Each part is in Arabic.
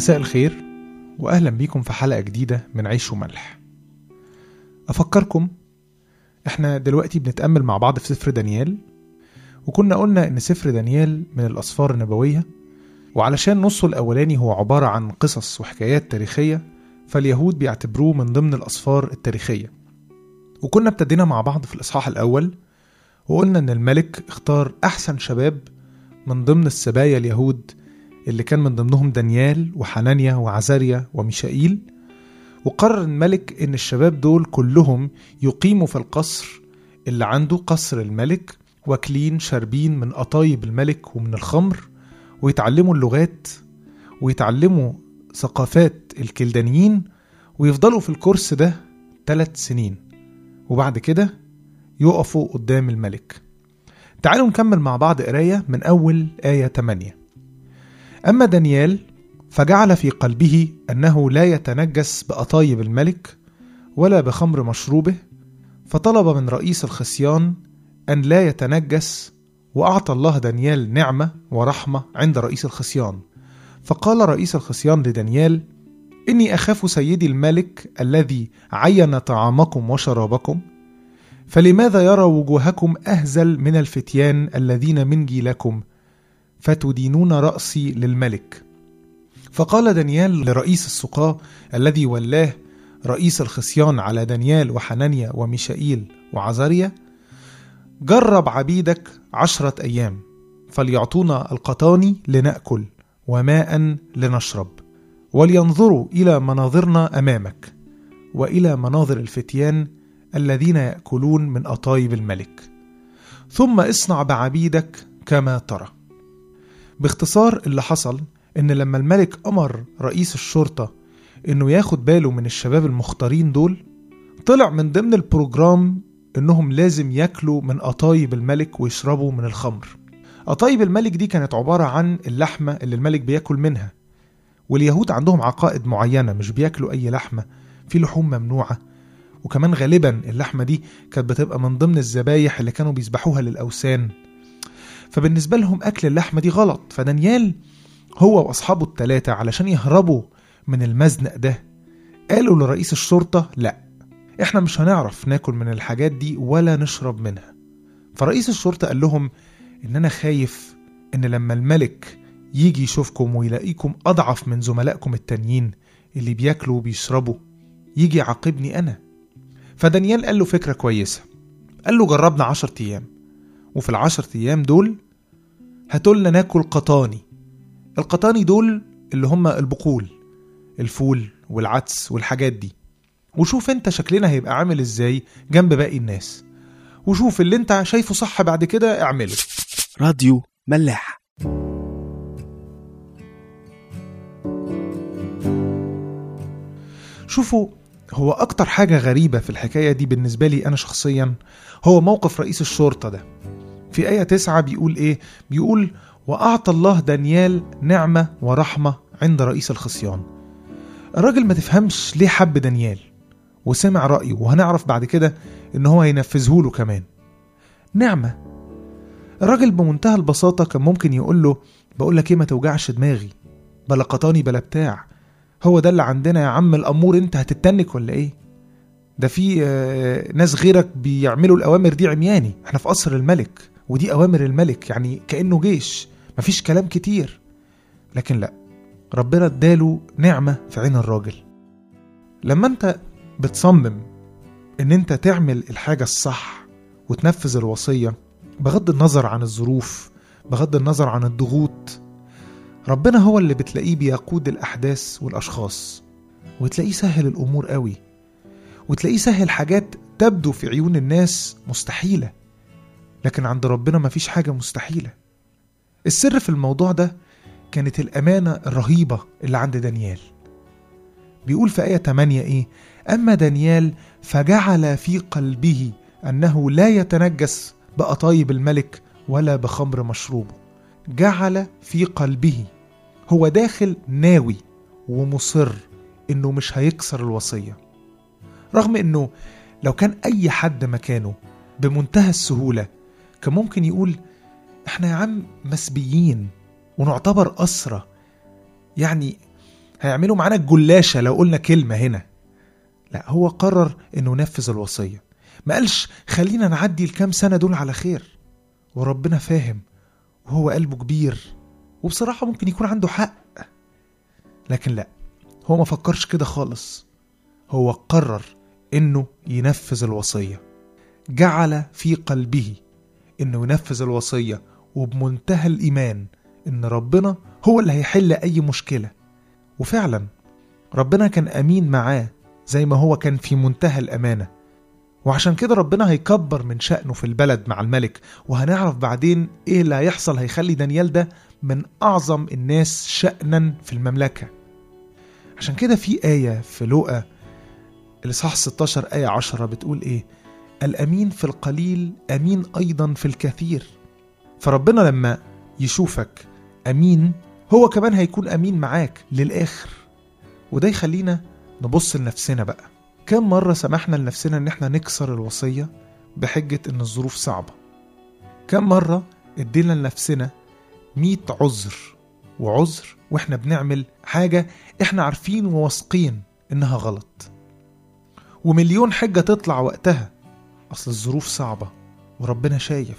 مساء الخير وأهلا بيكم في حلقة جديدة من عيش وملح. أفكركم إحنا دلوقتي بنتأمل مع بعض في سفر دانيال وكنا قلنا إن سفر دانيال من الأسفار النبوية وعلشان نصه الأولاني هو عبارة عن قصص وحكايات تاريخية فاليهود بيعتبروه من ضمن الأسفار التاريخية. وكنا ابتدينا مع بعض في الإصحاح الأول وقلنا إن الملك اختار أحسن شباب من ضمن السبايا اليهود اللي كان من ضمنهم دانيال وحنانيا وعزاريا وميشائيل وقرر الملك إن الشباب دول كلهم يقيموا في القصر اللي عنده قصر الملك واكلين شاربين من قطايب الملك ومن الخمر ويتعلموا اللغات ويتعلموا ثقافات الكلدانيين ويفضلوا في الكورس ده ثلاث سنين. وبعد كده يقفوا قدام الملك. تعالوا نكمل مع بعض قراية من أول آية 8 أما دانيال فجعل في قلبه أنه لا يتنجس بأطايب الملك ولا بخمر مشروبه فطلب من رئيس الخصيان أن لا يتنجس وأعطى الله دانيال نعمة ورحمة عند رئيس الخصيان. فقال رئيس الخصيان لدانيال إني أخاف سيدي الملك الذي عين طعامكم وشرابكم فلماذا يرى وجوهكم أهزل من الفتيان الذين من جيلكم فتدينون رأسي للملك. فقال دانيال لرئيس السقاة الذي ولاه رئيس الخصيان على دانيال وحنانيا وميشائيل وعزاريا جرب عبيدك عشرة أيام فليعطونا القطاني لنأكل وماء لنشرب ولينظروا إلى مناظرنا أمامك وإلى مناظر الفتيان الذين يأكلون من أطايب الملك. ثم اصنع بعبيدك كما ترى. باختصار اللي حصل إن لما الملك أمر رئيس الشرطة إنه ياخد باله من الشباب المختارين دول طلع من ضمن البروجرام إنهم لازم ياكلوا من قطايب الملك ويشربوا من الخمر. قطايب الملك دي كانت عبارة عن اللحمة اللي الملك بياكل منها واليهود عندهم عقائد معينة مش بياكلوا أي لحمة في لحوم ممنوعة وكمان غالبا اللحمة دي كانت بتبقى من ضمن الذبايح اللي كانوا بيذبحوها للأوثان. فبالنسبة لهم أكل اللحمة دي غلط. فدانيال هو وأصحابه التلاتة علشان يهربوا من المزنق ده قالوا لرئيس الشرطة لأ إحنا مش هنعرف ناكل من الحاجات دي ولا نشرب منها. فرئيس الشرطة قال لهم إن أنا خايف إن لما الملك يجي يشوفكم ويلاقيكم أضعف من زملائكم التانيين اللي بياكلوا وبيشربوا يجي يعاقبني أنا. فدانيال قال له فكرة كويسة. قال له جربنا عشر أيام. وفي العشر أيام دول هاتولنا ناكل قطاني. القطاني دول اللي هم البقول الفول والعدس والحاجات دي. وشوف انت شكلنا هيبقى عامل إزاي جنب باقي الناس. وشوف اللي انت شايفه صح بعد كده اعمله. راديو ملاح. شوفوا هو أكتر حاجة غريبة في الحكاية دي بالنسبة لي أنا شخصيا هو موقف رئيس الشرطة ده. في آية تسعة بيقول إيه؟ بيقول وأعطى الله دانيال نعمة ورحمة عند رئيس الخصيان. الراجل ما تفهمش ليه حب دانيال وسمع رأيه وهنعرف بعد كده إن هو هينفذه له كمان. نعمة. الراجل بمنتهى البساطة كان ممكن يقول له بقول لك إيه ما توجعش دماغي. بلا قطاني بلا بتاع. هو ده اللي عندنا يا عم الأمور أنت هتتنك ولا إيه؟ ده في آه، ناس غيرك بيعملوا الأوامر دي عمياني. إحنا في قصر الملك. ودي أوامر الملك يعني كأنه جيش مفيش كلام كتير. لكن لا ربنا اداله نعمة في عين الراجل. لما انت بتصمم إن انت تعمل الحاجة الصح وتنفذ الوصية بغض النظر عن الظروف بغض النظر عن الضغوط ربنا هو اللي بتلاقيه بيقود الأحداث والأشخاص. وتلاقيه سهل الأمور قوي. وتلاقيه سهل حاجات تبدو في عيون الناس مستحيلة. لكن عند ربنا مفيش حاجة مستحيلة. السر في الموضوع ده كانت الأمانة الرهيبة اللي عند دانيال. بيقول في آية 8 إيه؟ أما دانيال فجعل في قلبه أنه لا يتنجس بأطايب الملك ولا بخمر مشروبه جعل في قلبه. هو داخل ناوي ومصر إنه مش هيكسر الوصية. رغم إنه لو كان أي حد مكانه بمنتهى السهولة كان ممكن يقول إحنا يا عم مسبيين ونعتبر اسرى يعني هيعملوا معانا الجلاشة لو قلنا كلمة هنا. لا هو قرر إنه ينفذ الوصية. ما قالش خلينا نعدي الكام سنة دول على خير. وربنا فاهم وهو قلبه كبير وبصراحة ممكن يكون عنده حق. لكن لا هو ما فكرش كده خالص. هو قرر إنه ينفذ الوصية. جعل في قلبه إنه ينفذ الوصية وبمنتهى الإيمان إن ربنا هو اللي هيحل أي مشكلة. وفعلا ربنا كان أمين معاه زي ما هو كان في منتهى الأمانة. وعشان كده ربنا هيكبر من شأنه في البلد مع الملك. وهنعرف بعدين إيه اللي هيحصل هيخلي دانيال ده من أعظم الناس شأنا في المملكة. عشان كده في آية في لوقا الإصحاح 16 آية 10 بتقول إيه؟ الأمين في القليل أمين أيضا في الكثير. فربنا لما يشوفك أمين هو كمان هيكون أمين معاك للآخر. وده يخلينا نبص لنفسنا بقى. كم مرة سمحنا لنفسنا إن إحنا نكسر الوصية بحجة إن الظروف صعبة؟ كم مرة ادينا لنفسنا مية عذر وعذر وإحنا بنعمل حاجة إحنا عارفين وواثقين إنها غلط. ومليون حجة تطلع وقتها. أصل الظروف صعبة وربنا شايف.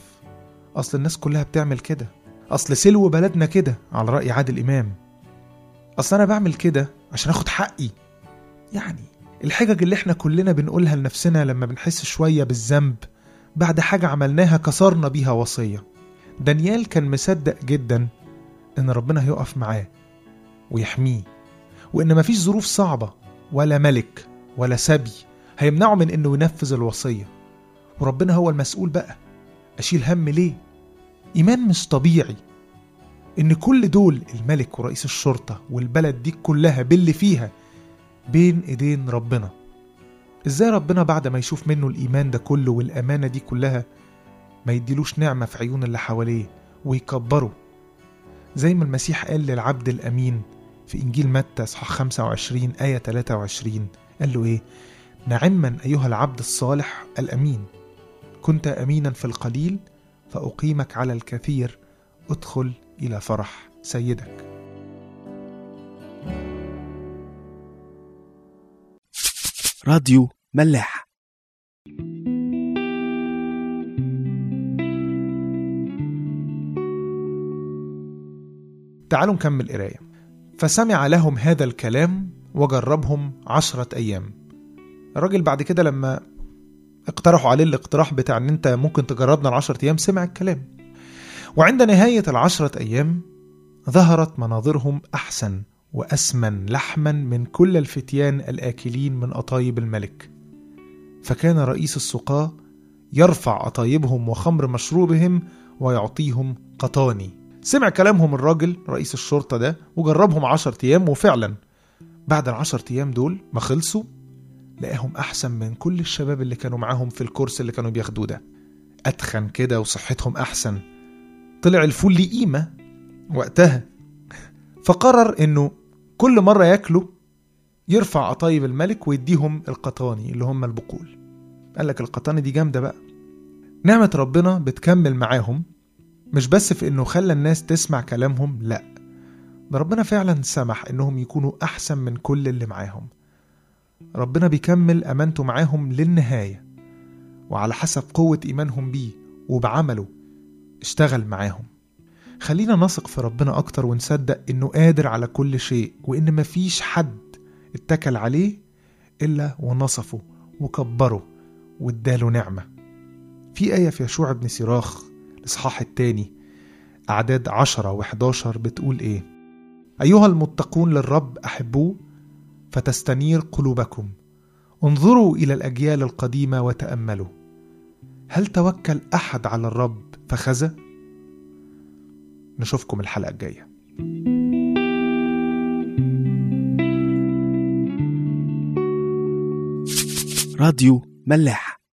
أصل الناس كلها بتعمل كده. أصل سلو بلدنا كده على رأي عادل إمام. أصل أنا بعمل كده عشان أخد حقي. يعني الحجج اللي إحنا كلنا بنقولها لنفسنا لما بنحس شوية بالذنب بعد حاجة عملناها كسرنا بيها وصية. دانيال كان مصدق جدا إن ربنا هيقف معاه ويحميه وإن مفيش ظروف صعبة ولا ملك ولا سبي هيمنعه من إنه ينفذ الوصية. وربنا هو المسؤول بقى أشيل هم ليه؟ إيمان مش طبيعي إن كل دول الملك ورئيس الشرطة والبلد دي كلها باللي فيها بين إيدين ربنا إزاي ربنا بعد ما يشوف منه الإيمان ده كله والأمانة دي كلها ما يديلوش نعمة في عيون اللي حواليه ويكبره زي ما المسيح قال للعبد الأمين في إنجيل متى إصحاح 25 آية 23 قال له إيه؟ نعما أيها العبد الصالح الأمين كنت أمينا في القليل فأقيمك على الكثير ادخل إلى فرح سيدك. راديو ملاح. تعالوا نكمل قراية. فسمع لهم هذا الكلام وجربهم عشرة أيام. الراجل بعد كده لما اقترحوا عليه الاقتراح بتاع إن أنت ممكن تجربنا العشرة أيام سمع الكلام. وعند نهاية العشرة أيام ظهرت مناظرهم أحسن وأسمن لحما من كل الفتيان الآكلين من أطايب الملك. فكان رئيس السقاة يرفع أطايبهم وخمر مشروبهم ويعطيهم قطاني. سمع كلامهم الراجل رئيس الشرطة ده وجربهم عشر أيام وفعلا بعد العشر أيام دول ما خلصوا لقاهم أحسن من كل الشباب اللي كانوا معاهم في الكورس اللي كانوا بياخدوه ده. أتخن كده وصحتهم أحسن. طلع الفول ليه قيمة وقتها. فقرر إنه كل مرة ياكلوا يرفع قطايب الملك ويديهم القطاني اللي هم البقول. قال لك القطاني دي جامدة بقى. نعمة ربنا بتكمل معاهم. مش بس في إنه خلى الناس تسمع كلامهم لأ. ده ربنا فعلا سمح إنهم يكونوا أحسن من كل اللي معاهم. ربنا بيكمل أمانته معاهم للنهاية. وعلى حسب قوة إيمانهم بيه وبعمله اشتغل معاهم. خلينا نثق في ربنا أكتر ونصدق إنه قادر على كل شيء وإن مفيش حد اتكل عليه إلا ونصفه وكبره واداله نعمة. في آية في يشوع بن سراخ الإصحاح التاني أعداد عشرة وحداشر بتقول إيه؟ أيها المتقون للرب أحبوه فتستنير قلوبكم. انظروا إلى الأجيال القديمة وتأملوا. هل توكل أحد على الرب فخزى؟ نشوفكم الحلقة الجاية. راديو ملاح.